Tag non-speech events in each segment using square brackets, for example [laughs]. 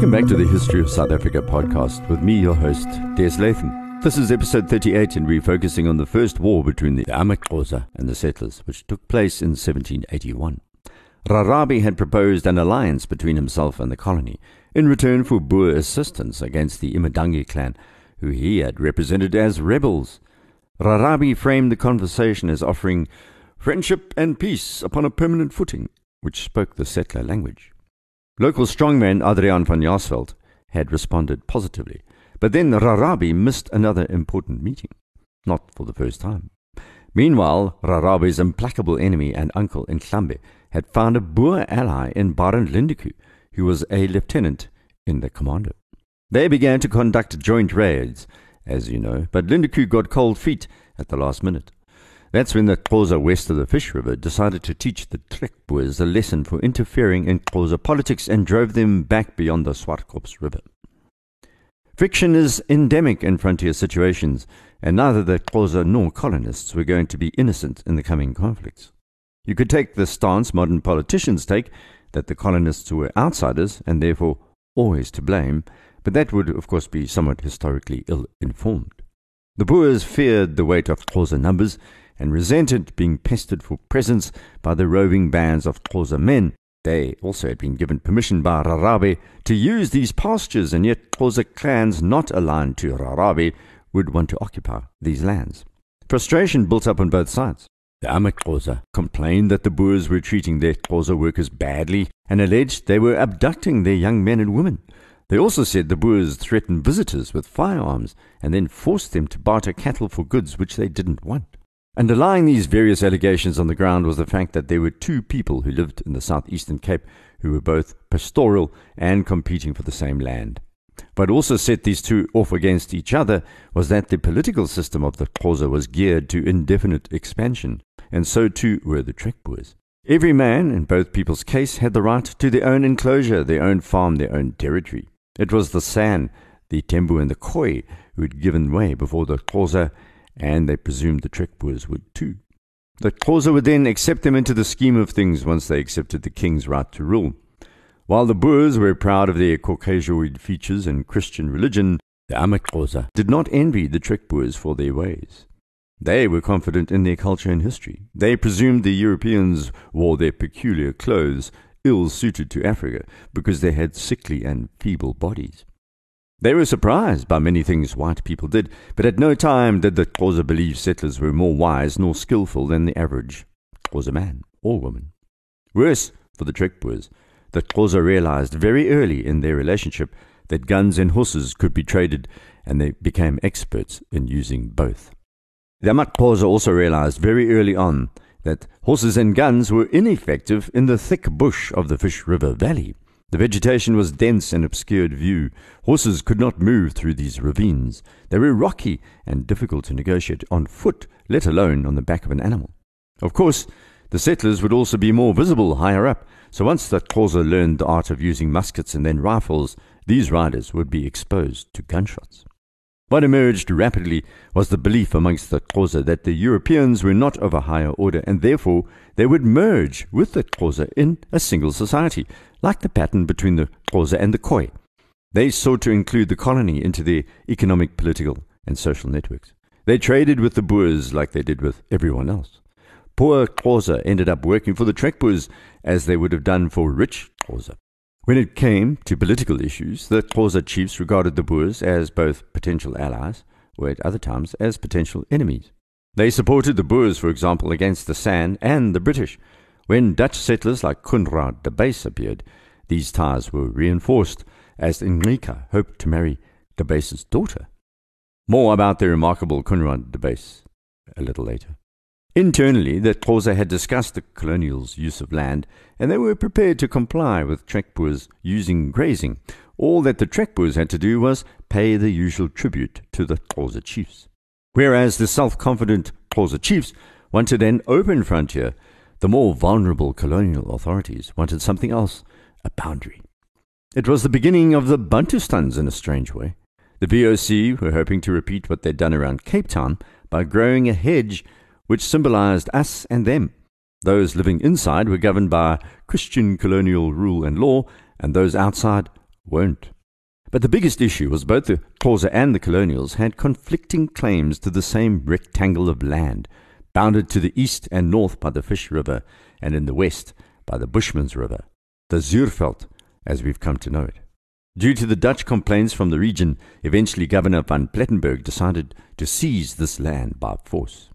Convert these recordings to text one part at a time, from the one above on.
Welcome back to the History of South Africa podcast with me, your host, Des Latham. This is episode 38, and we're focusing on the first war between the amaXhosa and the settlers, which took place in 1781. Rarabe had proposed an alliance between himself and the colony in return for Boer assistance against the Imidange clan, who he had represented as rebels. Rarabe framed the conversation as offering friendship and peace upon a permanent footing, which spoke the settler language. Local strongman Adrian van Jaarsveld had responded positively, but then Rarabe missed another important meeting, not for the first time. Meanwhile, Rarabe's implacable enemy and uncle Ndlambe had found a Boer ally in Barend Lindeque, who was a lieutenant in the commando. They began to conduct joint raids, as you know, but Lindeque got cold feet at the last minute. That's when the Xhosa west of the Fish River decided to teach the Trek Boers a lesson for interfering in Xhosa politics and drove them back beyond the Swartkops River. Friction is endemic in frontier situations, and neither the Xhosa nor colonists were going to be innocent in the coming conflicts. You could take the stance modern politicians take that the colonists were outsiders and therefore always to blame, but that would, of course, be somewhat historically ill informed. The Boers feared the weight of Xhosa numbers and resented being pestered for presents by the roving bands of Xhosa men. They also had been given permission by Rarabe to use these pastures, and yet Xhosa clans not aligned to Rarabe would want to occupy these lands. Frustration built up on both sides. The amaXhosa complained that the Boers were treating their Xhosa workers badly and alleged they were abducting their young men and women. They also said the Boers threatened visitors with firearms and then forced them to barter cattle for goods which they didn't want. Underlying these various allegations on the ground was the fact that there were two people who lived in the southeastern Cape who were both pastoral and competing for the same land. What also set these two off against each other was that the political system of the Xhosa was geared to indefinite expansion, and so too were the Trek Boers. Every man, in both people's case, had the right to their own enclosure, their own farm, their own territory. It was the San, the Tembu, and the Khoi who had given way before the Xhosa and they presumed the Trek Boers would too. The Xhosa would then accept them into the scheme of things once they accepted the king's right to rule. While the Boers were proud of their Caucasoid features and Christian religion, the amaXhosa did not envy the Trek Boers for their ways. They were confident in their culture and history. They presumed the Europeans wore their peculiar clothes, ill suited to Africa, because they had sickly and feeble bodies. They were surprised by many things white people did, but at no time did the Xhosa believe settlers were more wise nor skilful than the average Xhosa man or woman. Worse for the Trek Boers, the Xhosa realized very early in their relationship that guns and horses could be traded, and they became experts in using both. The amaXhosa also realized very early on that horses and guns were ineffective in the thick bush of the Fish River Valley. The vegetation was dense and obscured view. Horses could not move through these ravines. They were rocky and difficult to negotiate on foot, let alone on the back of an animal. Of course, the settlers would also be more visible higher up, so once the Xhosa learned the art of using muskets and then rifles, these riders would be exposed to gunshots. What emerged rapidly was the belief amongst the Xhosa that the Europeans were not of a higher order and therefore they would merge with the Xhosa in a single society, like the pattern between the Xhosa and the Khoi. They sought to include the colony into their economic, political, and social networks. They traded with the Boers like they did with everyone else. Poor Xhosa ended up working for the Trek Boers as they would have done for rich Xhosa. When it came to political issues, the Xhosa chiefs regarded the Boers as both potential allies, or at other times as potential enemies. They supported the Boers, for example, against the San and the British. When Dutch settlers like Coenraad de Buys appeared, these ties were reinforced as Enrika hoped to marry de Buys's daughter. More about the remarkable Coenraad de Buys a little later. Internally, the Xhosa had discussed the colonials' use of land, and they were prepared to comply with Trek Boers using grazing. All that the Trek Boers had to do was pay the usual tribute to the Xhosa chiefs. Whereas the self-confident Xhosa chiefs wanted an open frontier, the more vulnerable colonial authorities wanted something else, a boundary. It was the beginning of the Bantustans in a strange way. The VOC were hoping to repeat what they'd done around Cape Town by growing a hedge which symbolized us and them. Those living inside were governed by Christian colonial rule and law, and those outside weren't. But the biggest issue was both the Xhosa and the colonials had conflicting claims to the same rectangle of land, bounded to the east and north by the Fish River, and in the west by the Bushman's River, the Zuurveld, as we've come to know it. Due to the Dutch complaints from the region, eventually Governor van Plettenberg decided to seize this land by force.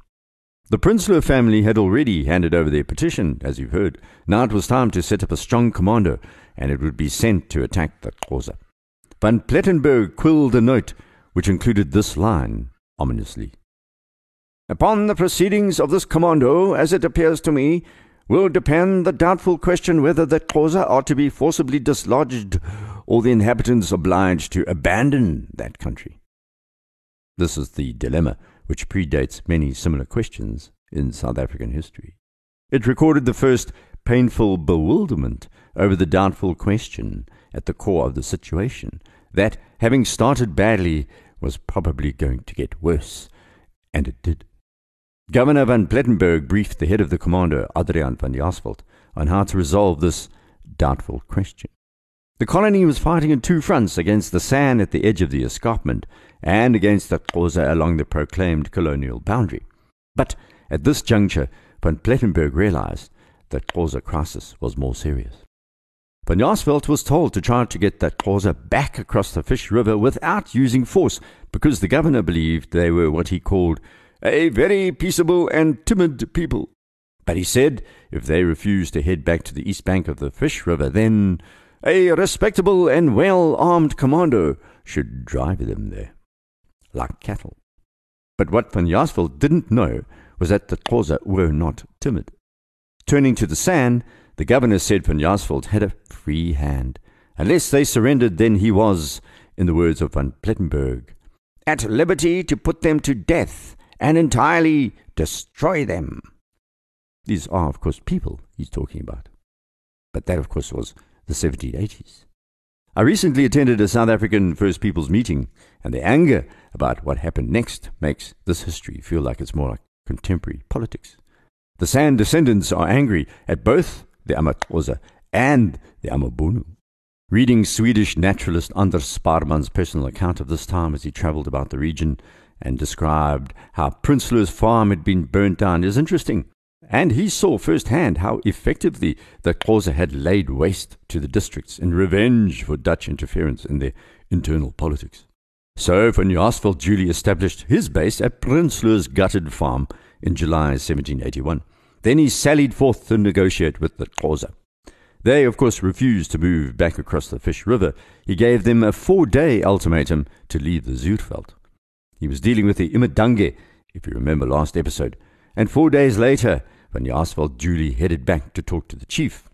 The Prinsloo family had already handed over their petition, as you've heard. Now it was time to set up a strong commando, and it would be sent to attack the Xhosa. Van Plettenberg quilled a note which included this line ominously Upon the proceedings of this commando, as it appears to me, will depend the doubtful question whether the Xhosa are to be forcibly dislodged or the inhabitants obliged to abandon that country. This is the dilemma which predates many similar questions in South African history. It recorded the first painful bewilderment over the doubtful question at the core of the situation, that, having started badly, was probably going to get worse. And it did. Governor van Plettenberg briefed the head of the commander, Adrian van der Jaarsveld, on how to resolve this doubtful question. The colony was fighting in two fronts against the sand at the edge of the escarpment and against the Xhosa along the proclaimed colonial boundary. But at this juncture, van Plettenberg realized that Xhosa crisis was more serious. Van Jaarsveld was told to try to get that Xhosa back across the Fish River without using force because the governor believed they were what he called a very peaceable and timid people. But he said if they refused to head back to the east bank of the Fish River, then a respectable and well armed commando should drive them there, like cattle. But what Van Jaarsveld didn't know was that the Xhosa were not timid. Turning to the San, the governor said Van Jaarsveld had a free hand. Unless they surrendered, then he was, in the words of Van Plettenberg, at liberty to put them to death and entirely destroy them. These are, of course, people he's talking about. But that, of course, was the 1780s. I recently attended a South African First Peoples meeting, and the anger about what happened next makes this history feel like it's more like contemporary politics. The San descendants are angry at both the AmaXhosa and the Amabunu. Reading Swedish naturalist Anders Sparrman's personal account of this time as he travelled about the region and described how Prinsloo's farm had been burnt down is interesting. And he saw firsthand how effectively the Xhosa had laid waste to the districts in revenge for Dutch interference in their internal politics. So Van Jaarsveld duly established his base at Prinsloo's gutted farm in July 1781. Then he sallied forth to negotiate with the Xhosa. They, of course, refused to move back across the Fish River. He gave them a four day ultimatum to leave the Zuurveld. He was dealing with the Imidange, if you remember last episode, and four days later, Van Jaarsveld duly headed back to talk to the chief.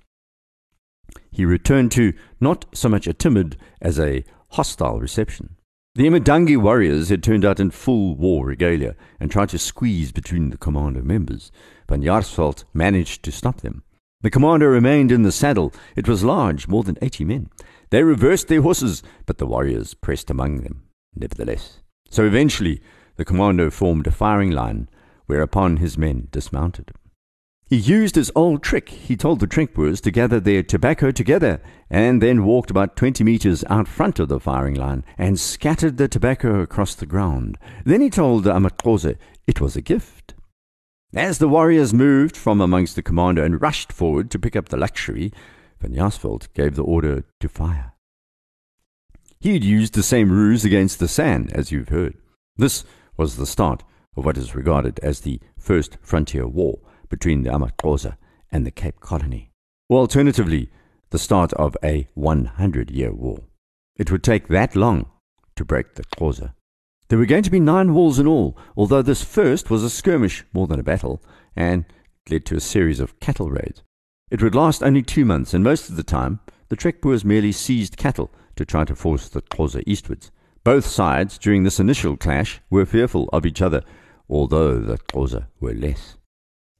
He returned to not so much a timid as a hostile reception. The Imidange warriors had turned out in full war regalia and tried to squeeze between the commando members. Van Jaarsveld managed to stop them. The commander remained in the saddle. It was large, more than eighty men. They reversed their horses, but the warriors pressed among them, nevertheless. So eventually, the commando formed a firing line, whereupon his men dismounted. He used his old trick. He told the Trekboers to gather their tobacco together and then walked about 20 meters out front of the firing line and scattered the tobacco across the ground. Then he told the AmaXhosa it was a gift. As the warriors moved from amongst the commander and rushed forward to pick up the luxury, Van Jaarsveld gave the order to fire. He had used the same ruse against the San, as you've heard. This was the start of what is regarded as the First Frontier War between the AmaXhosa and the Cape Colony, or alternatively, the start of a 100 year war. It would take that long to break the Xhosa. There were going to be nine walls in all, although this first was a skirmish more than a battle, and led to a series of cattle raids. It would last only two months, and most of the time, the Trekboers merely seized cattle to try to force the Xhosa eastwards. Both sides, during this initial clash, were fearful of each other, although the Xhosa were less.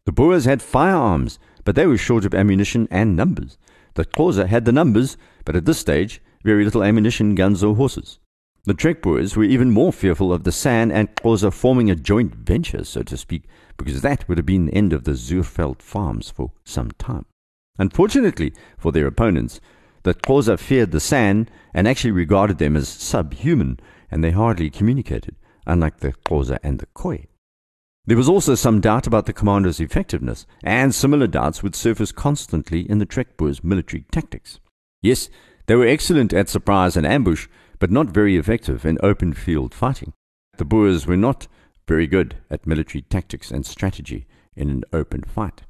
The Boers had firearms, but they were short of ammunition and numbers. The Xhosa had the numbers, but at this stage, very little ammunition, guns, or horses. The Trekboers were even more fearful of the San and Xhosa forming a joint venture, so to speak, because that would have been the end of the Zuurveld farms for some time. Unfortunately for their opponents, the Xhosa feared the San and actually regarded them as subhuman, and they hardly communicated, unlike the Xhosa and the Khoi. There was also some doubt about the commando's effectiveness, and similar doubts would surface constantly in the Trek Boers' military tactics. Yes, they were excellent at surprise and ambush, but not very effective in open field fighting. The Boers were not very good at military tactics and strategy in an open fight.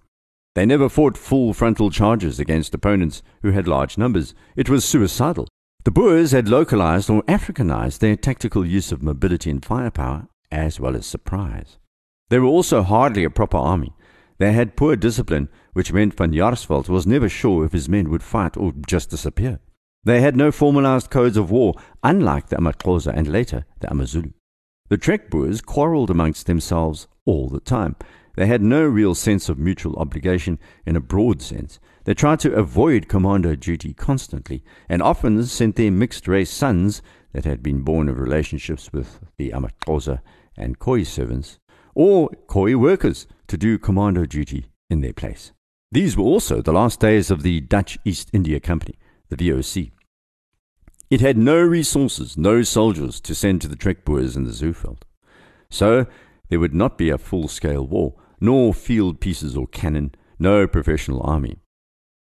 They never fought full frontal charges against opponents who had large numbers. It was suicidal. The Boers had localized or Africanized their tactical use of mobility and firepower, as well as surprise. They were also hardly a proper army. They had poor discipline, which meant Van Jaarsveld was never sure if his men would fight or just disappear. They had no formalized codes of war, unlike the amaXhosa and later the AmaZulu. The Trek Boers quarreled amongst themselves all the time, they had no real sense of mutual obligation in a broad sense. They tried to avoid commando duty constantly, and often sent their mixed race sons that had been born of relationships with the amaXhosa and Khoi servants, or Khoi workers, to do commando duty in their place. These were also the last days of the Dutch East India Company, the VOC. It had no resources, no soldiers to send to the Trek Boers in the Zuurveld. So there would not be a full scale war, nor field pieces or cannon, no professional army.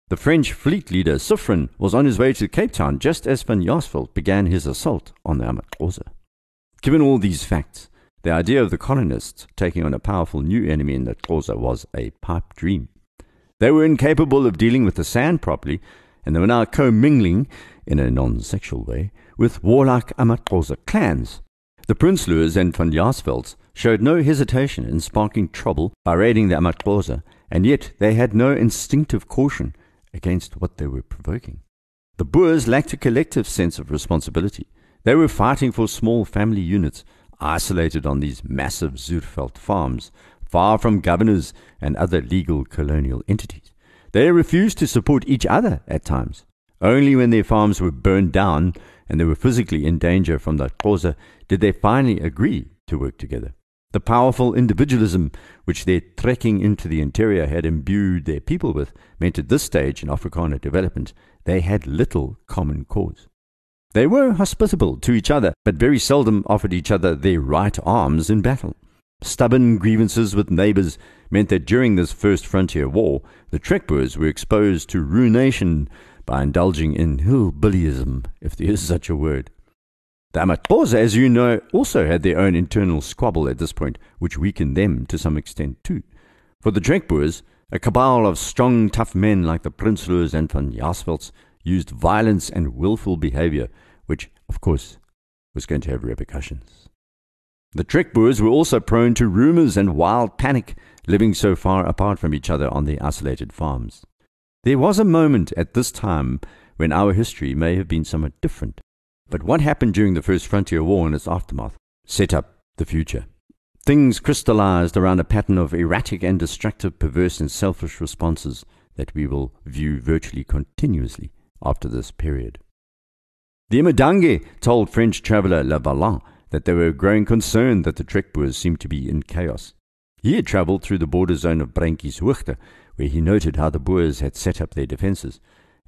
The French fleet leader Suffren was on his way to Cape Town just as Van Jaarsveld began his assault on the amaXhosa. Given all these facts, the idea of the colonists taking on a powerful new enemy in the Xhosa was a pipe dream. They were incapable of dealing with the sand properly, and they were now commingling, in a non-sexual way, with warlike amaXhosa clans. The Prinsloo's and Van Jaarsvelds showed no hesitation in sparking trouble by raiding the amaXhosa, and yet they had no instinctive caution against what they were provoking. The Boers lacked a collective sense of responsibility. They were fighting for small family units isolated on these massive Zuurveld farms, far from governors and other legal colonial entities. They refused to support each other at times. Only when their farms were burned down and they were physically in danger from the Xhosa did they finally agree to work together. The powerful individualism which their trekking into the interior had imbued their people with meant at this stage in Afrikaner development they had little common cause. They were hospitable to each other, but very seldom offered each other their right arms in battle. Stubborn grievances with neighbors meant that during this first frontier war, the Trek Boers were exposed to ruination by indulging in hillbillyism, if there is such a word. The amaXhosa, as you know, also had their own internal squabble at this point, which weakened them to some extent too. For the Trek Boers, a cabal of strong, tough men like the Prinsloo's and Van Jaarsvelds used violence and willful behavior, which, of course, was going to have repercussions. The Trek Boers were also prone to rumors and wild panic, living so far apart from each other on their isolated farms. There was a moment at this time when our history may have been somewhat different. But what happened during the First Frontier War and its aftermath set up the future. Things crystallized around a pattern of erratic and destructive, perverse and selfish responses that we will view virtually continuously after this period. The Imidange told French traveller Le Vaillant that they were growing concerned that the Trek Boers seemed to be in chaos. He had travelled through the border zone of Hoogte, where he noted how the Boers had set up their defences,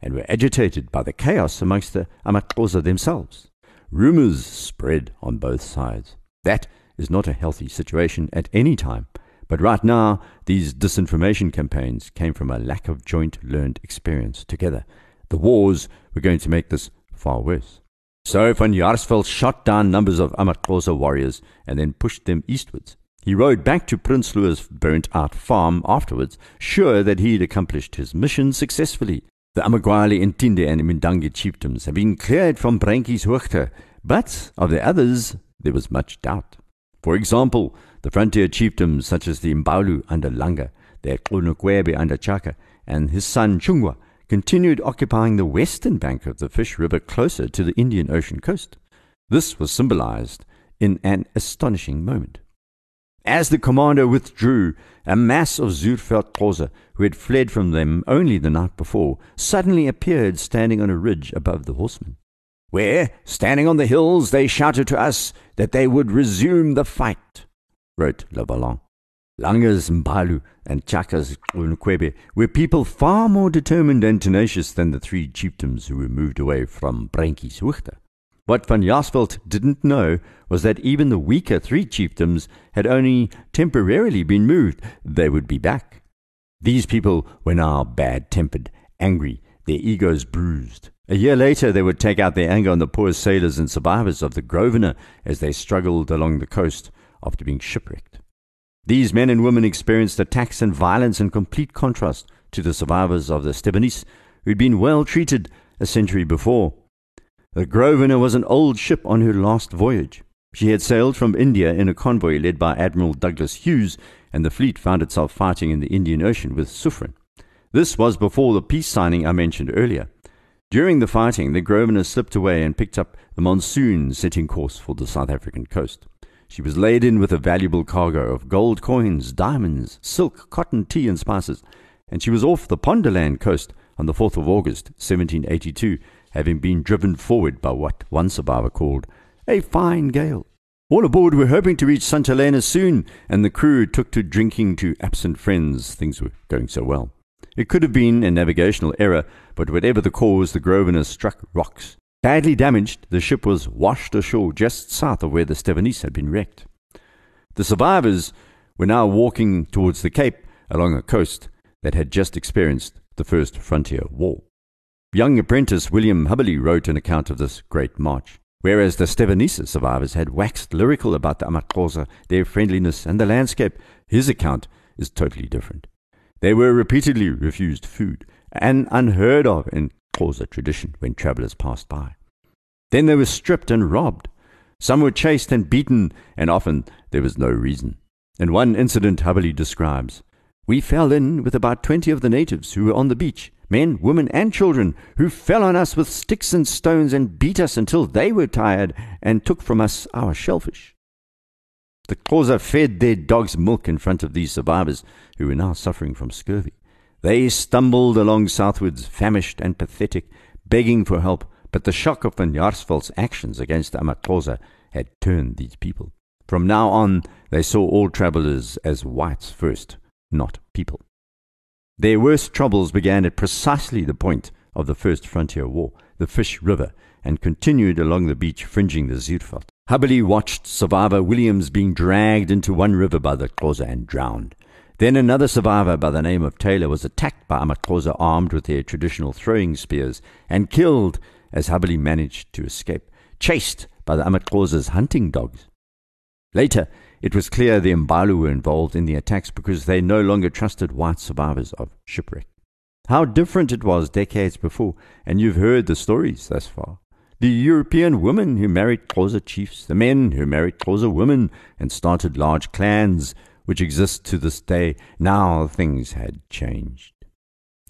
and were agitated by the chaos amongst the amaXhosa themselves. Rumours spread on both sides. That is not a healthy situation at any time. But right now, these disinformation campaigns came from a lack of joint learned experience together. The wars were going to make this far worse. So van Jaarsveld shot down numbers of amaXhosa warriors and then pushed them eastwards. He rode back to Prinsloo's burnt out farm afterwards, sure that he had accomplished his mission successfully. The Amagwali, Ntinde, and Mindangi chiefdoms had been cleared from Branki's Breintjieshoogte, but of the others there was much doubt. For example, the frontier chiefdoms such as the Mbaulu under Langa, the Gqunukhwebe under Chaka, and his son Chungwa continued occupying the western bank of the Fish River closer to the Indian Ocean coast. This was symbolized in an astonishing moment. As the commander withdrew, a mass of Zuurveld Xhosa, who had fled from them only the night before, suddenly appeared standing on a ridge above the horsemen. Where, standing on the hills, they shouted to us that they would resume the fight, wrote Le Vaillant. Langa's Mbalu and Chaka's Unkwebe were people far more determined and tenacious than the three chieftains who were moved away from Brenkies Wuchter. What van Jaarsveld didn't know was that even the weaker three chieftains had only temporarily been moved. They would be back. These people were now bad tempered, angry, their egos bruised. A year later, they would take out their anger on the poor sailors and survivors of the Grosvenor as they struggled along the coast after being shipwrecked. These men and women experienced attacks and violence in complete contrast to the survivors of the Stavenisse, who'd been well treated a century before. The Grosvenor was an old ship on her last voyage. She had sailed from India in a convoy led by Admiral Douglas Hughes, and the fleet found itself fighting in the Indian Ocean with Suffren. This was before the peace signing I mentioned earlier. During the fighting, the Grosvenor slipped away and picked up the monsoon setting course for the South African coast. She was laden with a valuable cargo of gold coins, diamonds, silk, cotton, tea, and spices, and she was off the Pondoland coast on the 4th of August, 1782, having been driven forward by what one survivor called a fine gale. All aboard were hoping to reach St. Helena soon, and the crew took to drinking to absent friends. Things were going so well. It could have been a navigational error, but whatever the cause, the Grosvenor struck rocks Badly damaged, the ship was washed ashore just south of where the Stavenisse had been wrecked. The survivors were now walking towards the Cape along a coast that had just experienced the First Frontier War. Young apprentice William Habberley wrote an account of this great march, whereas the Stavenisse survivors had waxed lyrical about the Amaxhosa, their friendliness, and the landscape. His account is totally different. They were repeatedly refused food, an unheard of in Xhosa tradition when travellers passed by. Then they were stripped and robbed. Some were chased and beaten, and often there was no reason. In one incident Habberley describes, we fell in with about twenty of the natives who were on the beach, men, women, and children, who fell on us with sticks and stones and beat us until they were tired and took from us our shellfish. The Xhosa fed their dogs milk in front of these survivors, who were now suffering from scurvy. They stumbled along southwards, famished and pathetic, begging for help, but the shock of Van Jaarsveld's actions against the Amaxhosa had turned these people. From now on, they saw all travellers as whites first, not people. Their worst troubles began at precisely the point of the First Frontier War, the Fish River, and continued along the beach fringing the Zuurveld. Habberley watched survivor Williams being dragged into one river by the Xhosa and drowned. Then another survivor by the name of Taylor was attacked by Amaxhosa armed with their traditional throwing spears and killed as Habberley managed to escape, chased by the Amaxhosa's hunting dogs. Later, it was clear the Mbalu were involved in the attacks because they no longer trusted white survivors of shipwreck. How different it was decades before, and you've heard the stories thus far. The European women who married Xhosa chiefs, the men who married Xhosa women and started large clans which exists to this day, now things had changed.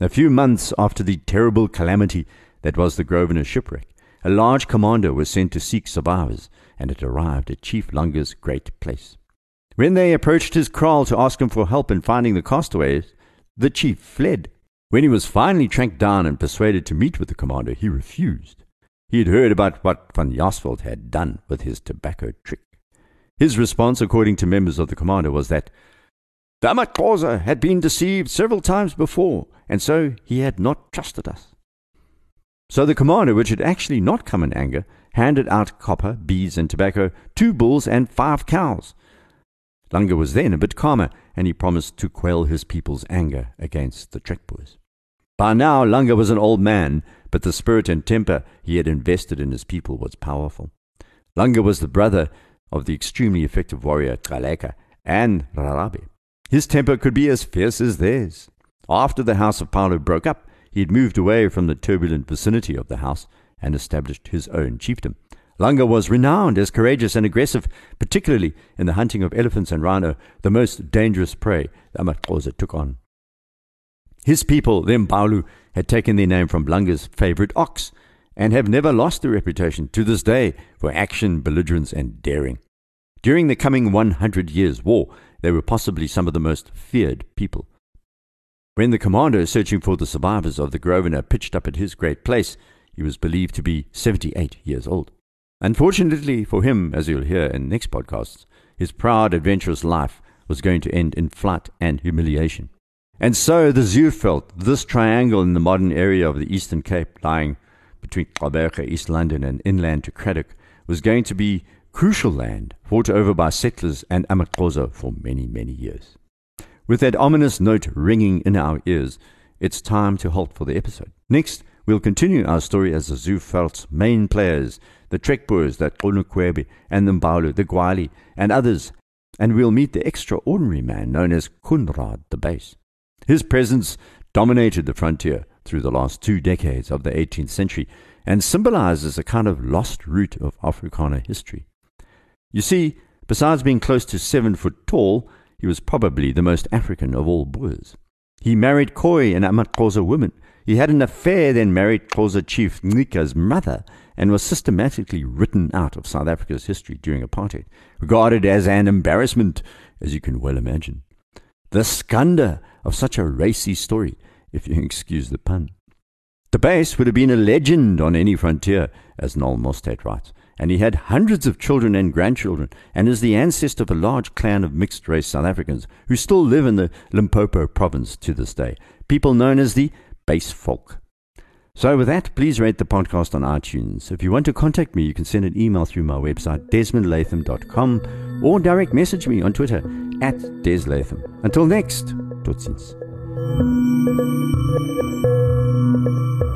A few months after the terrible calamity that was the Grosvenor shipwreck, a large commander was sent to seek survivors, and it arrived at Chief Langa's great place. When they approached his kraal to ask him for help in finding the castaways, the chief fled. When he was finally tracked down and persuaded to meet with the commander, he refused. He had heard about what van Jaarsveld had done with his tobacco trick. His response, according to members of the commander, was that the had been deceived several times before, and so he had not trusted us. So the commander, which had actually not come in anger, handed out copper, beads, and tobacco, two bulls, and five cows. Langa was then a bit calmer, and he promised to quell his people's anger against the Trekboers. By now, Langa was an old man, but the spirit and temper he had invested in his people was powerful. Langa was the brother of the extremely effective warrior Gcaleka and Rarabe. His temper could be as fierce as theirs. After the house of Phalo broke up, he had moved away from the turbulent vicinity of the house and established his own chiefdom. Langa was renowned as courageous and aggressive, particularly in the hunting of elephants and rhino, the most dangerous prey that Amaxhosa took on. His people, the Mbalu, had taken their name from Langa's favorite ox, and have never lost their reputation to this day for action, belligerence, and daring. During the coming 100 years' war, they were possibly some of the most feared people. When the commander searching for the survivors of the Grosvenor pitched up at his great place, he was believed to be 78 years old. Unfortunately for him, as you'll hear in next podcasts, his proud, adventurous life was going to end in flight and humiliation. And so the Zuurveld, this triangle in the modern area of the Eastern Cape, lying between Gqeberha, East London, and inland to Cradock, was going to be crucial land fought over by settlers and amaXhosa for many, many years. With that ominous note ringing in our ears, it's time to halt for the episode. Next, we'll continue our story as the Zuurveld's main players, the Trekboers, the Gqunukhwebe and the Mbaulu, the Gwali, and others, and we'll meet the extraordinary man known as Coenraad de Buys. His presence dominated the frontier through the last two decades of the 18th century and symbolizes a kind of lost root of Afrikaner history. You see, besides being close to seven foot tall, he was probably the most African of all Boers. He married Khoi, an amaXhosa woman. He had an affair, then married Xhosa chief Ncika's mother, and was systematically written out of South Africa's history during apartheid, regarded as an embarrassment, as you can well imagine. The skanda of such a racy story, if you [laughs] excuse the pun. De Buys would have been a legend on any frontier, as Noel Mostert writes and he had hundreds of children and grandchildren, and is the ancestor of a large clan of mixed race South Africans who still live in the Limpopo province to this day, people known as the Buys Folk. So, with that, please rate the podcast on iTunes. If you want to contact me, you can send an email through my website, desmondlatham.com, or direct message me on Twitter at deslatham. Until next, tot ziens. Thank you.